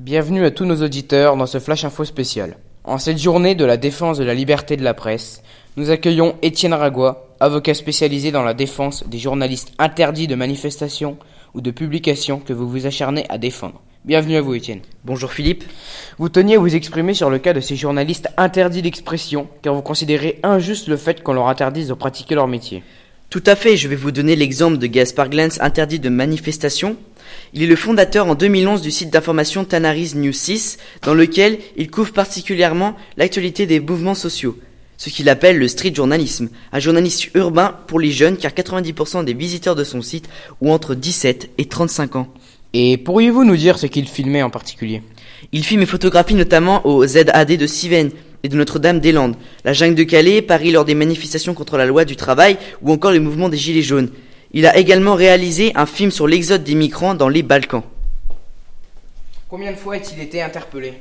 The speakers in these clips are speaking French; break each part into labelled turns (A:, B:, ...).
A: Bienvenue à tous nos auditeurs dans ce Flash Info spécial. En cette journée de la défense de la liberté de la presse, nous accueillons Étienne Ragois, avocat spécialisé dans la défense des journalistes interdits de manifestation ou de publication que vous vous acharnez à défendre. Bienvenue à vous Étienne.
B: Bonjour Philippe.
A: Vous teniez à vous exprimer sur le cas de ces journalistes interdits d'expression car vous considérez injuste le fait qu'on leur interdise de pratiquer leur métier.
B: Tout à fait, je vais vous donner l'exemple de Gaspard Glens interdit de manifestation. Il est le fondateur en 2011 du site d'information Tanaris News 6, dans lequel il couvre particulièrement l'actualité des mouvements sociaux, ce qu'il appelle le street journalisme, un journaliste urbain pour les jeunes car 90% des visiteurs de son site ont entre 17 et 35 ans.
A: Et pourriez-vous nous dire ce qu'il filmait en particulier?
B: Il filme et photographie notamment au ZAD de Siven et de Notre-Dame-des-Landes, la jungle de Calais, Paris lors des manifestations contre la loi du travail ou encore le mouvement des Gilets jaunes. Il a également réalisé un film sur l'exode des migrants dans les Balkans.
A: Combien de fois a-t-il été interpellé?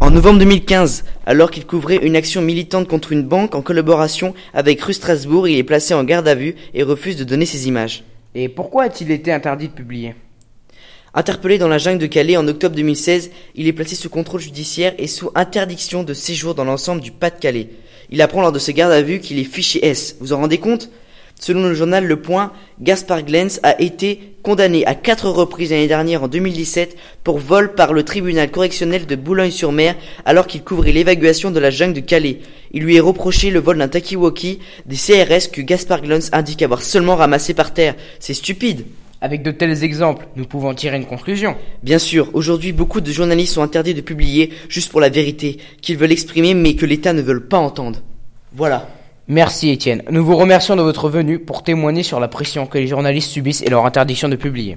B: En novembre 2015, alors qu'il couvrait une action militante contre une banque en collaboration avec Rue Strasbourg, il est placé en garde à vue et refuse de donner ses images.
A: Et pourquoi a-t-il été interdit de publier?
B: Interpellé dans la jungle de Calais en octobre 2016, il est placé sous contrôle judiciaire et sous interdiction de séjour dans l'ensemble du Pas-de-Calais. Il apprend lors de ce garde à vue qu'il est fiché S. Vous en rendez compte? Selon le journal Le Point, Gaspard Glens a été condamné à quatre reprises l'année dernière en 2017 pour vol par le tribunal correctionnel de Boulogne-sur-Mer alors qu'il couvrait l'évacuation de la jungle de Calais. Il lui est reproché le vol d'un Takiwoki des CRS que Gaspard Glens indique avoir seulement ramassé par terre. C'est stupide.
A: Avec de tels exemples, nous pouvons tirer une conclusion.
B: Bien sûr, aujourd'hui beaucoup de journalistes sont interdits de publier juste pour la vérité, qu'ils veulent exprimer mais que l'État ne veut pas entendre. Voilà.
A: Merci Étienne. Nous vous remercions de votre venue pour témoigner sur la pression que les journalistes subissent et leur interdiction de publier.